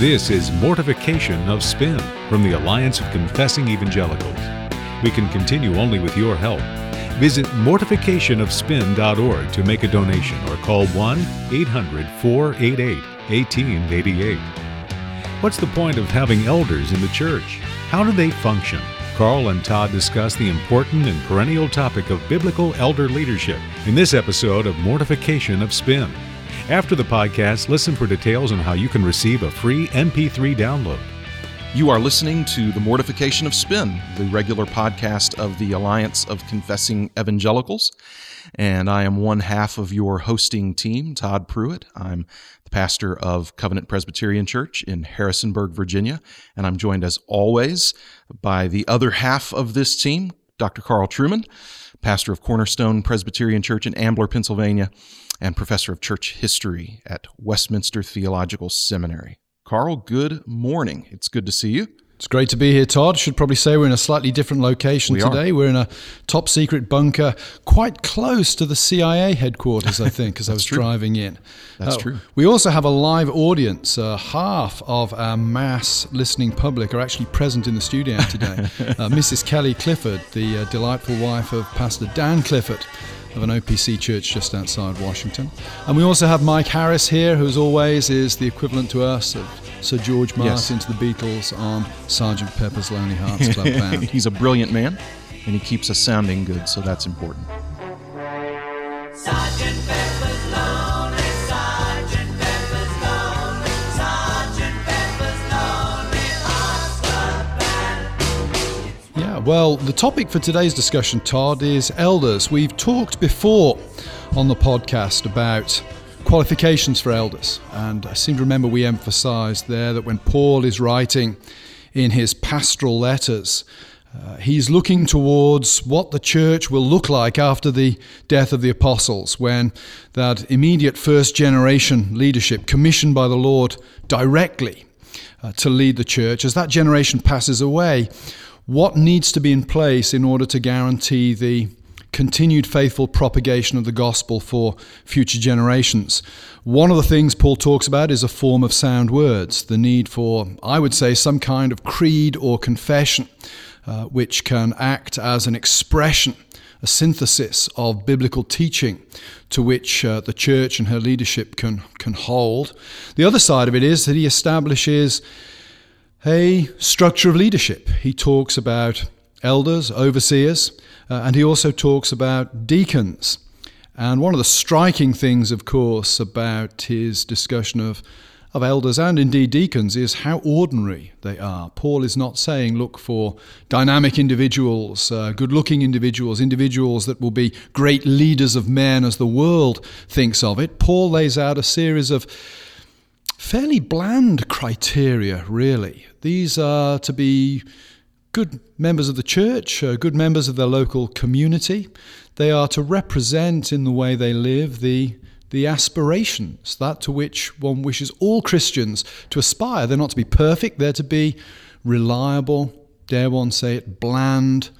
This is Mortification of Spin from the Alliance of Confessing Evangelicals. We can continue only with your help. Visit mortificationofspin.org to make a donation or call 1 800 488 1888. What's the point of having elders in the church? How do they function? Carl and Todd discuss the important and perennial topic of biblical elder leadership in this episode of Mortification of Spin. After the podcast, listen for details on how you can receive a free MP3 download. You are listening to The Mortification of Spin, the regular podcast of the Alliance of Confessing Evangelicals. And I am one half of your hosting team, Todd Pruitt. I'm the pastor of Covenant Presbyterian Church in Harrisonburg, Virginia. And I'm joined, as always, by the other half of this team, Dr. Carl Trueman, pastor of Cornerstone Presbyterian Church in Ambler, Pennsylvania and professor of church history at Westminster Theological Seminary. Carl, good morning. It's good to see you. It's great to be here, Todd. Should probably say we're in a slightly different location we today. Are. We're in a top secret bunker quite close to the CIA headquarters, I think, as I was true. driving in. That's uh, true. We also have a live audience. Uh, half of our mass listening public are actually present in the studio today. uh, Mrs. Kelly Clifford, the uh, delightful wife of Pastor Dan Clifford of an OPC church just outside Washington. And we also have Mike Harris here, who, as always, is the equivalent to us of Sir George Martin Yes. to the Beatles on Sergeant Pepper's Lonely Hearts Club Band. He's a brilliant man, and he keeps us sounding good, so that's important. Sergeant well, the topic for today's discussion, Todd, is elders. We've talked before on the podcast about qualifications for elders, and I seem to remember we emphasized there that when Paul is writing in his pastoral letters, uh, he's looking towards what the church will look like after the death of the apostles, when that immediate first generation leadership, commissioned by the Lord directly uh, to lead the church, as that generation passes away, what needs to be in place in order to guarantee the continued faithful propagation of the gospel for future generations. One of the things Paul talks about is a form of sound words, the need for, I would say, some kind of creed or confession, uh, which can act as an expression, a synthesis of biblical teaching to which uh, the church and her leadership can, can hold. The other side of it is that he establishes a structure of leadership. He talks about elders, overseers, uh, and he also talks about deacons. And one of the striking things, of course, about his discussion of, of elders and indeed deacons is how ordinary they are. Paul is not saying look for dynamic individuals, uh, good looking individuals, individuals that will be great leaders of men as the world thinks of it. Paul lays out a series of fairly bland criteria, really. These are to be good members of the church, uh, good members of their local community. They are to represent in the way they live the the aspirations, that to which one wishes all Christians to aspire. They're not to be perfect, they're to be reliable, dare one say it, bland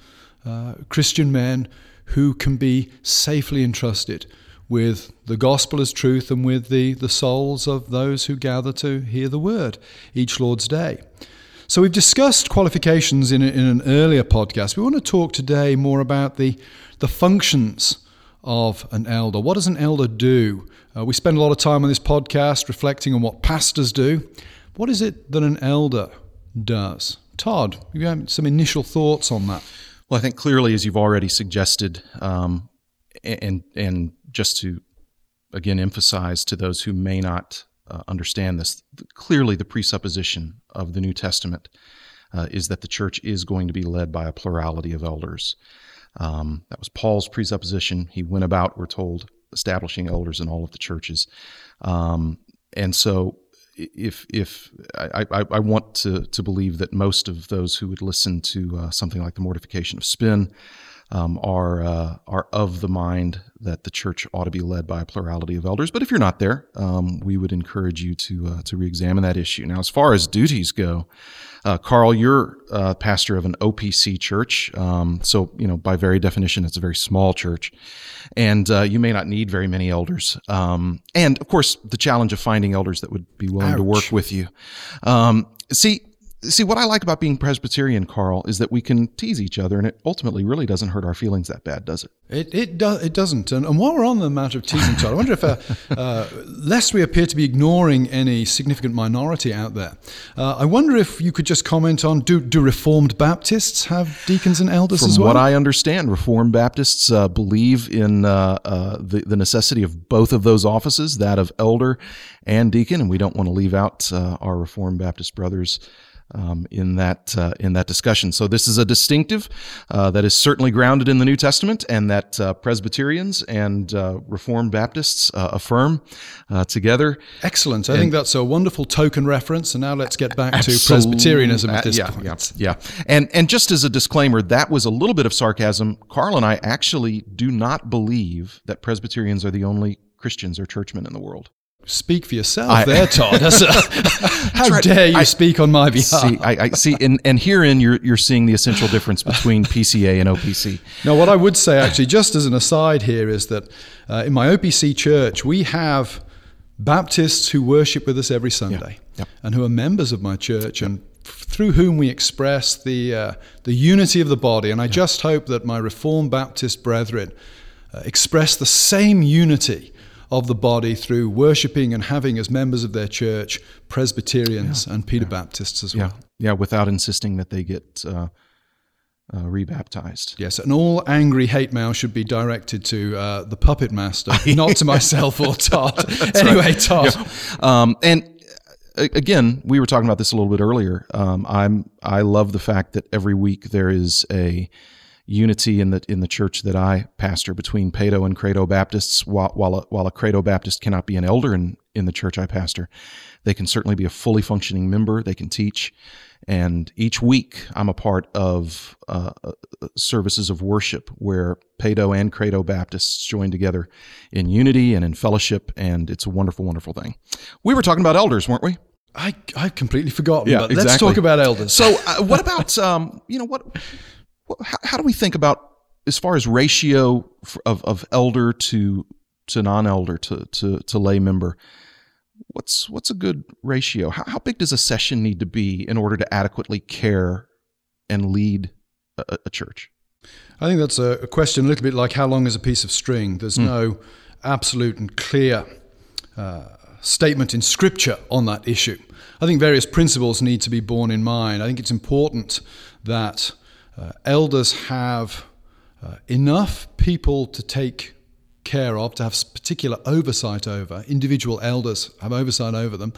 uh, Christian men who can be safely entrusted with the gospel as truth and with the, the souls of those who gather to hear the word each Lord's day. So we've discussed qualifications in, a, in an earlier podcast. We want to talk today more about the, the functions of an elder. What does an elder do? Uh, we spend a lot of time on this podcast reflecting on what pastors do. What is it that an elder does? Todd, you have some initial thoughts on that? Well, I think clearly, as you've already suggested, um, and and just to again emphasize to those who may not uh, understand this, clearly the presupposition of the New Testament uh, is that the church is going to be led by a plurality of elders. Um, that was Paul's presupposition. He went about, we're told, establishing elders in all of the churches, um, and so if if I, I, I, want to to believe that most of those who would listen to uh, something like the mortification of spin um, are uh, are of the mind that the church ought to be led by a plurality of elders. But if you're not there, um, we would encourage you to uh, to reexamine that issue. Now, as far as duties go, uh, Carl, you're uh, pastor of an OPC church, um, so you know by very definition, it's a very small church, and uh, you may not need very many elders. Um, and of course, the challenge of finding elders that would be willing to work with you. Um, see, see what I like about being Presbyterian, Carl, is that we can tease each other, and it ultimately really doesn't hurt our feelings that bad, does it? It it, do, it doesn't. And, and while we're on the matter of teasing, Todd, I wonder if, uh, uh, lest we appear to be ignoring any significant minority out there, uh, I wonder if you could just comment on do, do Reformed Baptists have deacons and elders From as well? what I understand, Reformed Baptists uh, believe in uh, uh, the, the necessity of both of those offices, that of elder and deacon, and we don't want to leave out uh, our Reformed Baptist brothers. Um, in that uh, in that discussion, so this is a distinctive uh, that is certainly grounded in the New Testament, and that uh, Presbyterians and uh, Reformed Baptists uh, affirm uh, together. Excellent. I think that's a wonderful token reference. And now let's get back to Presbyterianism at this yeah, point. Yeah, yeah. And and just as a disclaimer, that was a little bit of sarcasm. Carl and I actually do not believe that Presbyterians are the only Christians or churchmen in the world. Speak for yourself I- there, Todd. How right. dare you I- speak on my behalf? See, I, I see, and, and herein you're you're seeing the essential difference between PCA and OPC. Now, what I would say, actually, just as an aside here, is that uh, in my OPC church, we have Baptists who worship with us every Sunday Yep. and who are members of my church and through whom we express the, uh, the unity of the body. And I just hope that my Reformed Baptist brethren uh, express the same unity of the body through worshiping and having as members of their church Presbyterians and Paedo Baptists as well. Yeah, yeah, without insisting that they get uh, uh, rebaptized. Yes, and all angry hate mail should be directed to uh, the puppet master, not to myself or Todd. anyway, Todd. Um, and uh, again, we were talking about this a little bit earlier. Um, I'm I love the fact that every week there is a unity in the in the church that I pastor between Paedo and Credo Baptists. While while a, while a Credo Baptist cannot be an elder in in the church I pastor, they can certainly be a fully functioning member. They can teach. And each week, I'm a part of uh, uh, services of worship where Paedo and Credo Baptists join together in unity and in fellowship, and it's a wonderful, wonderful thing. We were talking about elders, weren't we? I, I've completely forgotten, Yeah, but let's talk about elders. So, uh, what about um, you know what how, how do we think about as far as ratio of, of elder to to non-elder to to, to lay member? What's what's a good ratio? How, how big does a session need to be in order to adequately care and lead a, a church? I think that's a, a question a little bit like how long is a piece of string? There's no absolute and clear uh, statement in Scripture on that issue. I think various principles need to be borne in mind. I think it's important that uh, elders have uh, enough people to take care of, to have particular oversight over, individual elders have oversight over them,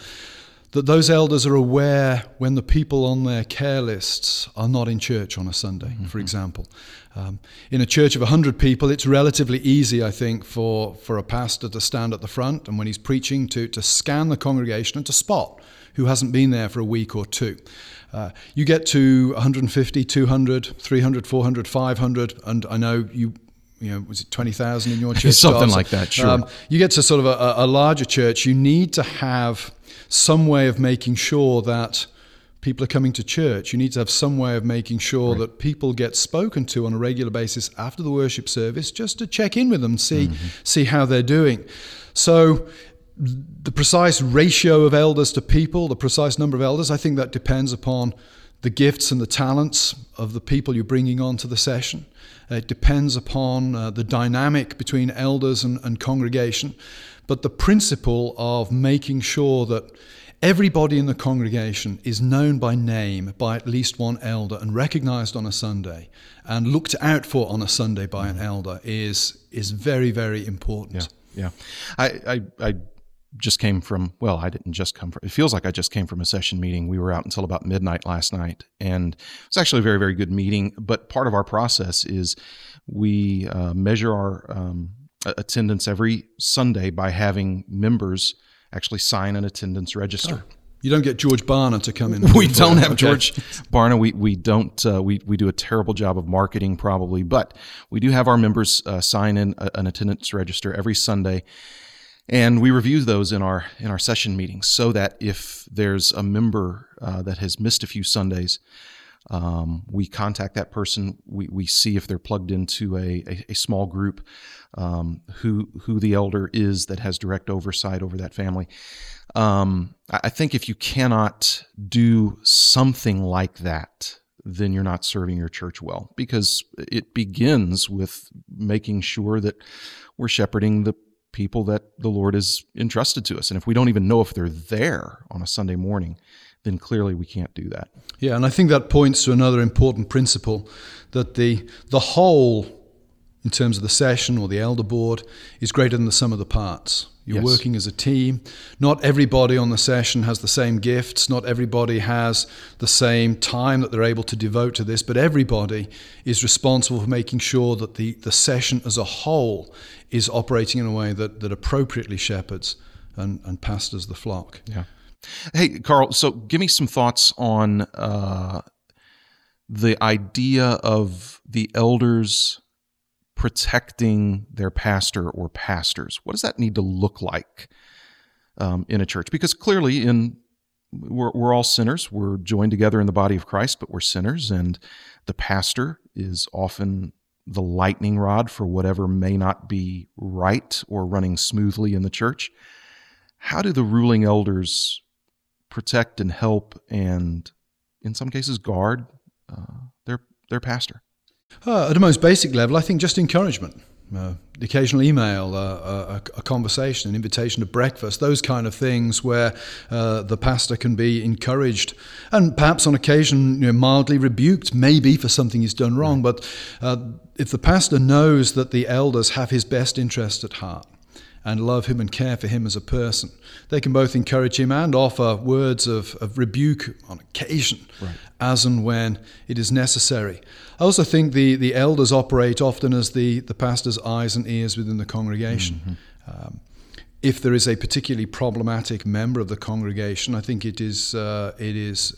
that those elders are aware when the people on their care lists are not in church on a Sunday, for example. Um, in a church of 100 people, it's relatively easy, I think, for, for a pastor to stand at the front and when he's preaching to, to scan the congregation and to spot who hasn't been there for a week or two. Uh, you get to 150, 200, 300, 400, 500, and I know you you know, was it 20,000 in your church? Something like that, sure. you get to sort of a, a larger church, you need to have some way of making sure that people are coming to church. You need to have some way of making sure that people get spoken to on a regular basis after the worship service just to check in with them, see, Mm-hmm. see how they're doing. So, the precise ratio of elders to people, the precise number of elders, I think that depends upon the gifts and the talents of the people you're bringing onto the session. It depends upon uh, the dynamic between elders and, and congregation. But the principle of making sure that everybody in the congregation is known by name by at least one elder and recognized on a Sunday and looked out for on a Sunday by an elder is, is very, very important. Yeah, I, I, I just came from. Well, I didn't just come from. It feels like I just came from a session meeting. We were out until about midnight last night, and it was actually a very, very good meeting. But part of our process is we uh, measure our um, attendance every Sunday by having members actually sign an attendance register. You don't get George Barna to come in. we don't have Okay. George Barna. We we don't. Uh, we we do a terrible job of marketing probably, but we do have our members uh, sign in a, an attendance register every Sunday, and we review those in our in our session meetings so that if there's a member uh, that has missed a few Sundays. Um, we contact that person. We, we see if they're plugged into a, a, a small group, um, who who the elder is that has direct oversight over that family. Um, I I think if you cannot do something like that, then you're not serving your church well because it begins with making sure that we're shepherding the people that the Lord has entrusted to us. And if we don't even know if they're there on a Sunday morning, then clearly we can't do that. Yeah, and I think that points to another important principle that the the whole, in terms of the session or the elder board, is greater than the sum of the parts. You're Yes. working as a team. Not everybody on the session has the same gifts. Not everybody has the same time that they're able to devote to this. But everybody is responsible for making sure that the, the session as a whole is operating in a way that, that appropriately shepherds and, and pastors the flock. Yeah. Hey, Carl. So, give me some thoughts on uh, the idea of the elders protecting their pastor or pastors. What does that need to look like um, in a church? Because clearly, in we're, we're all sinners. We're joined together in the body of Christ, but we're sinners, and the pastor is often the lightning rod for whatever may not be right or running smoothly in the church. How do the ruling elders protect and help, and in some cases, guard uh, their their pastor? Uh, at a most basic level, I think just encouragement. Uh, the occasional email, uh, a, a conversation, an invitation to breakfast, those kind of things where uh, the pastor can be encouraged and perhaps on occasion you know, mildly rebuked, maybe for something he's done wrong. But uh, if the pastor knows that the elders have his best interest at heart, and love him and care for him as a person. They can both encourage him and offer words of, of rebuke on occasion, as and when it is necessary. I also think the, the elders operate often as the, the pastor's eyes and ears within the congregation. Um, if there is a particularly problematic member of the congregation, I think it is, uh, it is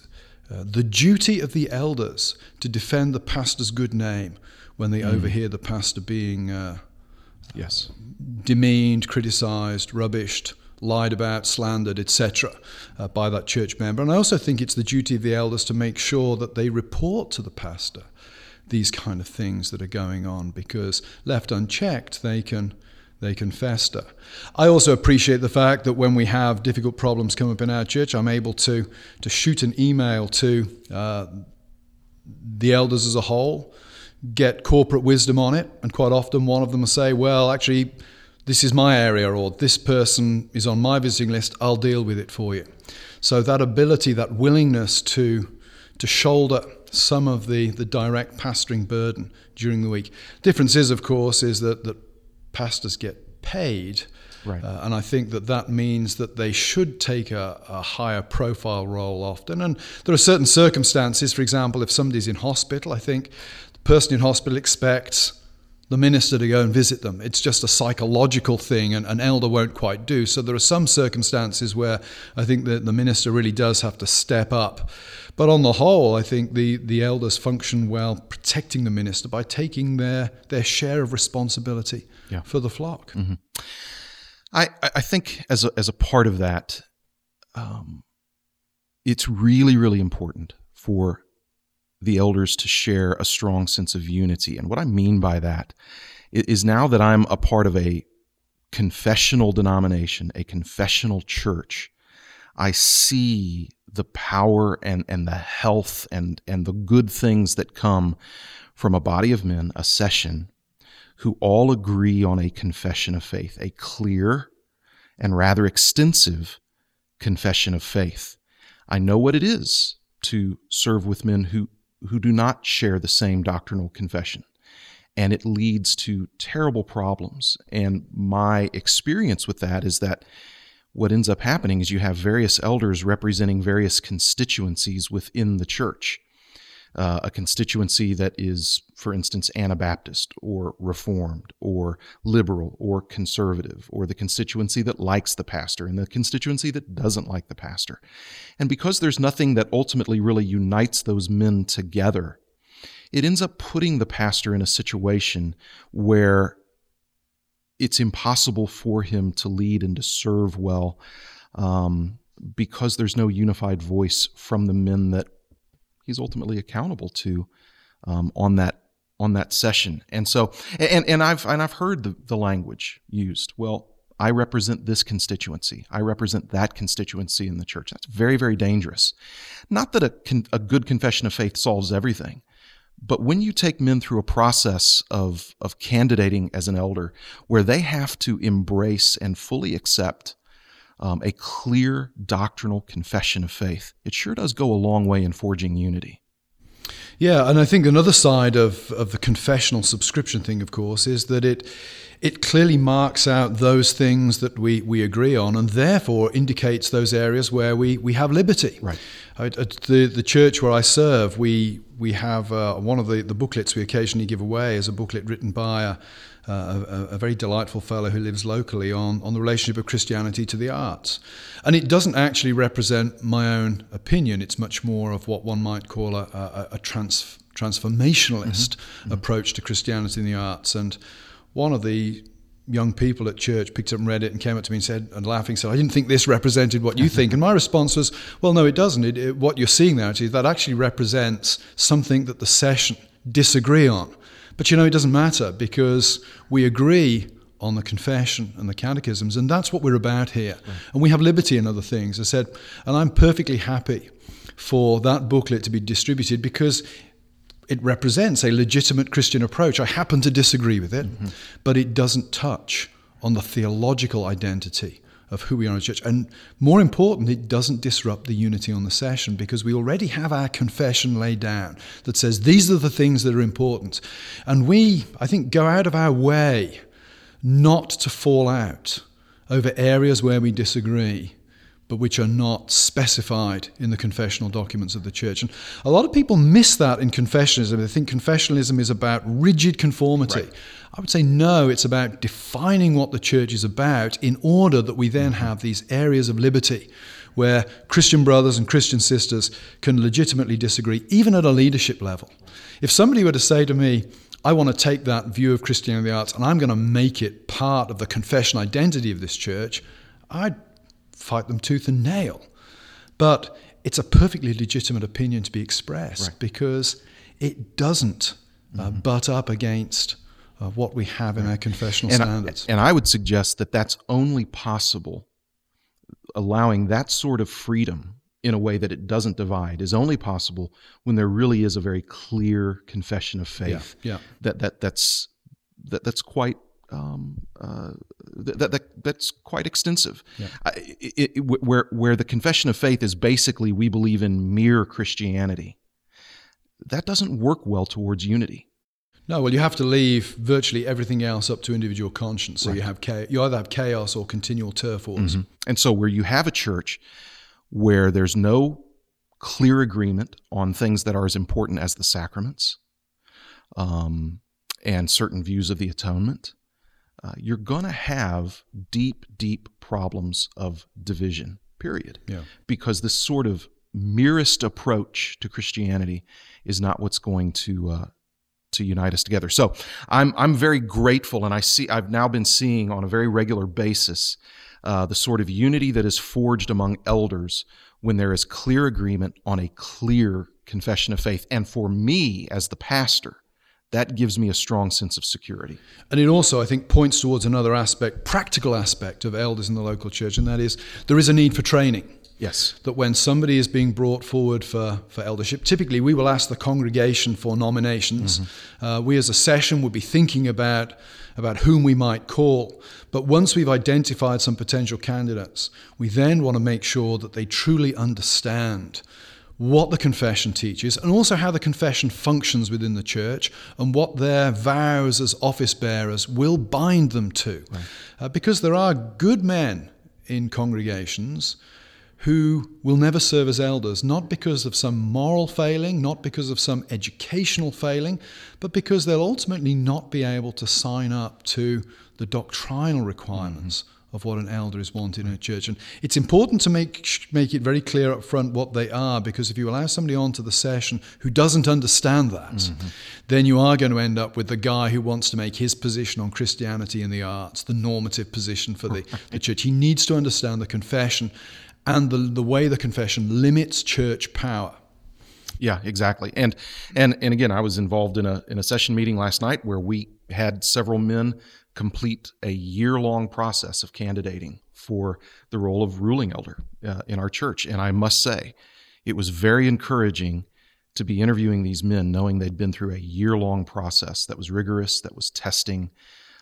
uh, the duty of the elders to defend the pastor's good name when they overhear the pastor being. Uh, Yes. demeaned, criticized, rubbished, lied about, slandered, etc., uh, by that church member. And I also think it's the duty of the elders to make sure that they report to the pastor these kind of things that are going on, because left unchecked, they can they can fester. I also appreciate the fact that when we have difficult problems come up in our church, I'm able to to shoot an email to uh, the elders as a whole, get corporate wisdom on it, and quite often one of them will say, "Well, actually, this is my area, or this person is on my visiting list. I'll deal with it for you." So that ability, that willingness to to shoulder some of the the direct pastoring burden during the week. Difference is, of course, is that that pastors get paid. Right. Uh, and I think that that means that they should take a, a higher profile role often. And there are certain circumstances, for example, if somebody's in hospital, I think person in hospital expects the minister to go and visit them. It's just a psychological thing, and an elder won't quite do. So there are some circumstances where I think that the minister really does have to step up. But on the whole, I think the, the elders function well protecting the minister by taking their, their share of responsibility Yeah. for the flock. I, I I think as a, as a part of that, um, it's really, really important for the elders to share a strong sense of unity. And what I mean by that is now that I'm a part of a confessional denomination, a confessional church, I see the power and, and the health and, and the good things that come from a body of men, a session, who all agree on a confession of faith, a clear and rather extensive confession of faith. I know what it is to serve with men who, who do not share the same doctrinal confession. And it leads to terrible problems. And my experience with that is that what ends up happening is you have various elders representing various constituencies within the church. Uh, a constituency that is, for instance, Anabaptist or Reformed or liberal or conservative, or the constituency that likes the pastor and the constituency that doesn't like the pastor. And because there's nothing that ultimately really unites those men together, it ends up putting the pastor in a situation where it's impossible for him to lead and to serve well um, because there's no unified voice from the men that he's ultimately accountable to um, on that on that session. And so, and and I've and I've heard the, the language used. Well, I represent this constituency. I represent that constituency in the church. That's very very dangerous. Not that a con, a good confession of faith solves everything, but when you take men through a process of, of candidating as an elder, where they have to embrace and fully accept um, a clear doctrinal confession of faith, it sure does go a long way in forging unity. Yeah, and I think another side of, of the confessional subscription thing, of course, is that it it clearly marks out those things that we, we agree on and therefore indicates those areas where we, we have liberty. Right. At at the, the church where I serve, we, we have uh, one of the, the booklets we occasionally give away is a booklet written by a, uh, a, a very delightful fellow who lives locally on, on the relationship of Christianity to the arts. And it doesn't actually represent my own opinion, it's much more of what one might call a, a, a trans, transformationalist approach to Christianity in the arts. And one of the young people at church picked up and read it and came up to me and said, and laughing, said, I didn't think this represented what you think. And my response was, well, no, it doesn't. It, it, what you're seeing there, actually, that actually represents something that the session disagree on. But you know, it doesn't matter because we agree on the confession and the catechisms, and that's what we're about here. And we have liberty in other things. I said, and I'm perfectly happy for that booklet to be distributed because it represents a legitimate Christian approach. I happen to disagree with it, mm-hmm. but it doesn't touch on the theological identity of who we are as a church. And more important, it doesn't disrupt the unity on the session because we already have our confession laid down that says these are the things that are important. And we, I think, go out of our way not to fall out over areas where we disagree but which are not specified in the confessional documents of the church. And a lot of people miss that in confessionalism. They think confessionalism is about rigid conformity. Right. I would say no, it's about defining what the church is about in order that we then mm-hmm. have these areas of liberty where Christian brothers and Christian sisters can legitimately disagree, even at a leadership level. If somebody were to say to me, I want to take that view of Christianity and the arts and I'm going to make it part of the confession identity of this church, I'd fight them tooth and nail. But it's a perfectly legitimate opinion to be expressed Right. because it doesn't uh, butt up against uh, what we have in our confessional And I, standards. and I would suggest that that's only possible, allowing that sort of freedom in a way that it doesn't divide is only possible when there really is a very clear confession of faith. yeah. That that that's that that's quite um, uh, that, that that's quite extensive. I, it, it, where where the confession of faith is basically we believe in mere Christianity. That doesn't work well towards unity. No, well, you have to leave virtually everything else up to individual conscience. So you have cha- you either have chaos or continual turf wars. And so, where you have a church where there's no clear agreement on things that are as important as the sacraments um, and certain views of the atonement, uh, you're going to have deep, deep problems of division, period. Yeah. Because this sort of merest approach to Christianity is not what's going to. Uh, to unite us together. So I'm I'm very grateful, and I see I've now been seeing on a very regular basis uh, the sort of unity that is forged among elders when there is clear agreement on a clear confession of faith. And for me as the pastor, that gives me a strong sense of security. And it also, I think, points towards another aspect, practical aspect of elders in the local church, and that is there is a need for training. Yes. That when somebody is being brought forward for, for eldership, typically we will ask the congregation for nominations. Uh, we as a session would be thinking about, about whom we might call. But once we've identified some potential candidates, we then want to make sure that they truly understand what the confession teaches and also how the confession functions within the church and what their vows as office bearers will bind them to. Uh, because there are good men in congregations who will never serve as elders, not because of some moral failing, not because of some educational failing, but because they'll ultimately not be able to sign up to the doctrinal requirements of what an elder is wanted in a church. And it's important to make, make it very clear up front what they are, because if you allow somebody onto the session who doesn't understand that, mm-hmm. then you are going to end up with the guy who wants to make his position on Christianity and the arts the normative position for the, the church. He needs to understand the confession and the, the way the confession limits church power. Yeah, exactly. And and and again, I was involved in a in a session meeting last night where we had several men complete a year long process of candidating for the role of ruling elder uh, in our church. And I must say, it was very encouraging to be interviewing these men, knowing they'd been through a year long process that was rigorous, that was testing,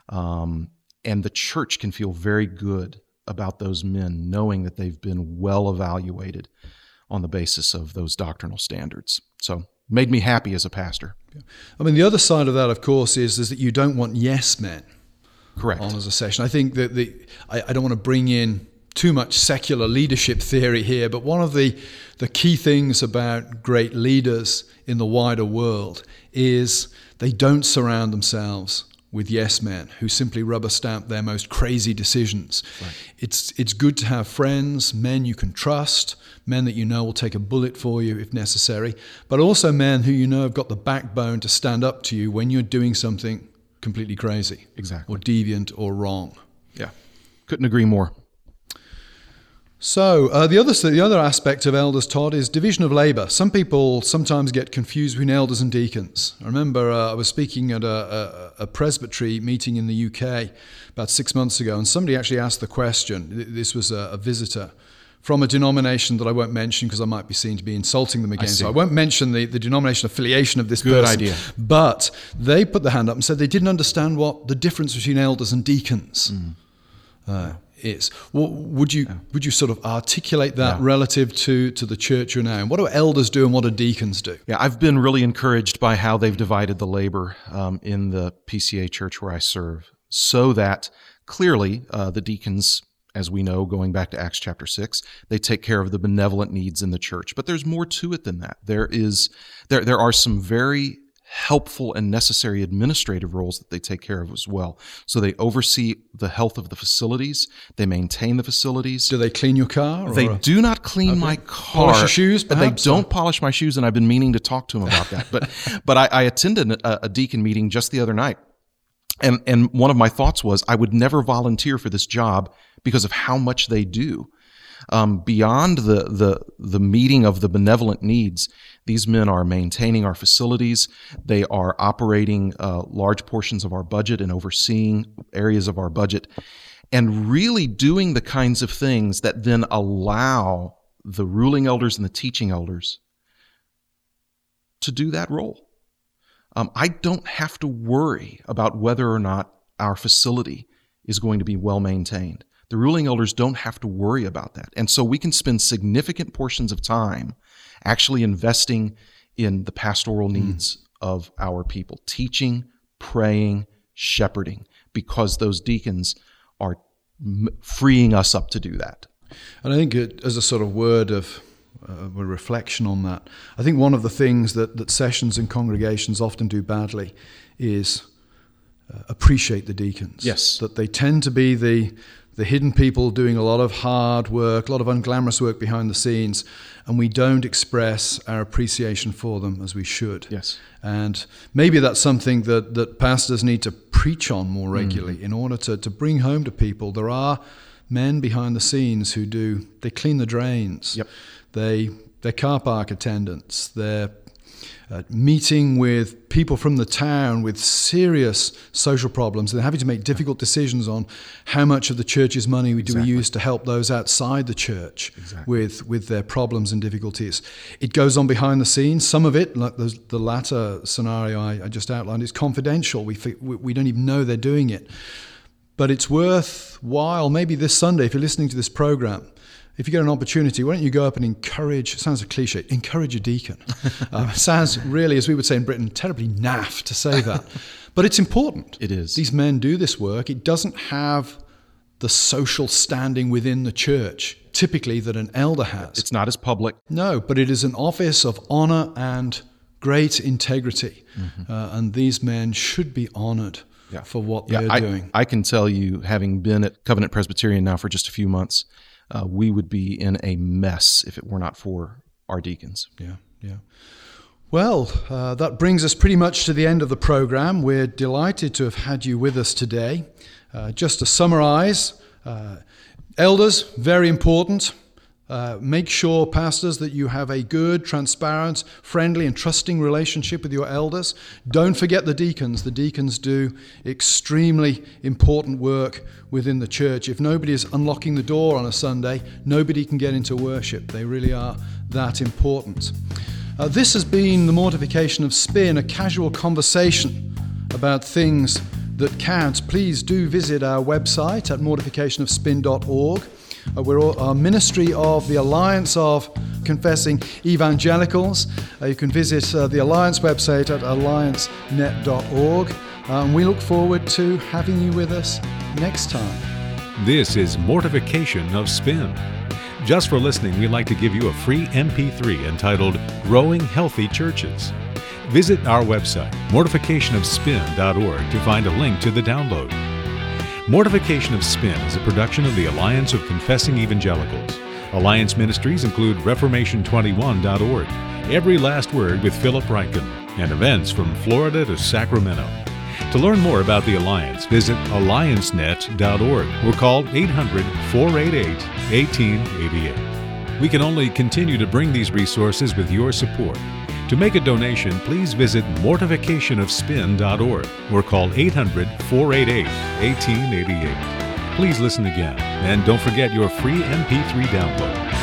um, and the church can feel very good about those men, knowing that they've been well evaluated on the basis of those doctrinal standards. So, made me happy as a pastor. I mean, the other side of that, of course, is, is that you don't want yes men Correct. on as a session. I think that the I, I don't want to bring in too much secular leadership theory here, but one of the the key things about great leaders in the wider world is they don't surround themselves with yes men who simply rubber stamp their most crazy decisions. It's it's good to have friends, men you can trust, men that you know will take a bullet for you if necessary, but also men who you know have got the backbone to stand up to you when you're doing something completely crazy Exactly. or deviant or wrong. Yeah. Couldn't agree more. So uh, the other the other aspect of elders, Todd, is division of labour. Some people sometimes get confused between elders and deacons. I remember uh, I was speaking at a, a, a presbytery meeting in the UK about six months ago, and somebody actually asked the question. This was a, a visitor from a denomination that I won't mention because I might be seen to be insulting them again. see. so I won't mention the, the denomination affiliation of this Good person. idea. But they put their hand up and said they didn't understand what the difference between elders and deacons uh, is. Well, would you would you sort of articulate that Yeah. relative to to the church you're now? in? What do elders do and what do deacons do? Yeah, I've been really encouraged by how they've divided the labor um, in the PCA church where I serve, so that clearly uh, the deacons, as we know, going back to Acts chapter six, they take care of the benevolent needs in the church. But there's more to it than that. There is there there are some very helpful and necessary administrative roles that they take care of as well. So they oversee the health of the facilities, they maintain the facilities, Do they clean your car? Or they do not clean my car. Polish your shoes, but They don't polish my shoes, and I've been meaning to talk to him about that. But but I, I attended a, a deacon meeting just the other night, and and one of my thoughts was I would never volunteer for this job because of how much they do. Um, beyond the, the the meeting of the benevolent needs, these men are maintaining our facilities. They are operating uh, large portions of our budget and overseeing areas of our budget, and really doing the kinds of things that then allow the ruling elders and the teaching elders to do that role. Um, I don't have to worry about whether or not our facility is going to be well maintained. The ruling elders don't have to worry about that. And so we can spend significant portions of time actually investing in the pastoral needs of our people, teaching, praying, shepherding, because those deacons are m- freeing us up to do that. And I think it, as a sort of word of uh, a reflection on that, I think one of the things that, that sessions and congregations often do badly is uh, appreciate the deacons. Yes. That they tend to be the the hidden people doing a lot of hard work, a lot of unglamorous work behind the scenes, and we don't express our appreciation for them as we should. Yes. And maybe that's something that, that pastors need to preach on more regularly Mm. in order to, to bring home to people. There are men behind the scenes who do, they clean the drains. Yep. They, they're car park attendants. They're uh, meeting with people from the town with serious social problems. They're having to make difficult decisions on how much of the church's money we do we use to help those outside the church with, with their problems and difficulties. It goes on behind the scenes. Some of it, like the, the latter scenario I, I just outlined, is confidential. We, we we don't even know they're doing it. But it's worthwhile, maybe this Sunday, if you're listening to this program, if you get an opportunity, why don't you go up and encourage, sounds a cliche, encourage a deacon. um, sounds really, as we would say in Britain, terribly naff to say that. But it's important. It is. These men do this work. It doesn't have the social standing within the church typically that an elder has. It's not as public. No, but it is an office of honor and great integrity. Uh, and these men should be honored for what they're I, doing. I can tell you, having been at Covenant Presbyterian now for just a few months, uh, we would be in a mess if it were not for our deacons. Yeah, yeah. Well, uh, that brings us pretty much to the end of the program. We're delighted to have had you with us today. Uh, just to summarize, uh, elders, very important. Uh, make sure, pastors, that you have a good, transparent, friendly, and trusting relationship with your elders. Don't forget the deacons. The deacons do extremely important work within the church. If nobody is unlocking the door on a Sunday, nobody can get into worship. They really are that important. Uh, this has been the mortification of spin, a casual conversation about things that count. Please do visit our website at mortificationofspin.org. Uh, we're our ministry of the Alliance of Confessing Evangelicals. Uh, you can visit uh, the Alliance website at alliancenet.org. And we look forward to having you with us next time. This is Mortification of Spin. Just for listening, we'd like to give you a free MP3 entitled Growing Healthy Churches. Visit our website, mortificationofspin.org, to find a link to the download. Mortification of Spin is a production of the Alliance of Confessing Evangelicals. Alliance ministries include Reformation21.org, Every Last Word with Philip Ryken, and events from Florida to Sacramento. To learn more about the Alliance, visit alliancenet.org or call 800 488 1888. We can only continue to bring these resources with your support. To make a donation, please visit mortificationofspin.org or call 800 488 1888. Please listen again, and don't forget your free MP3 download.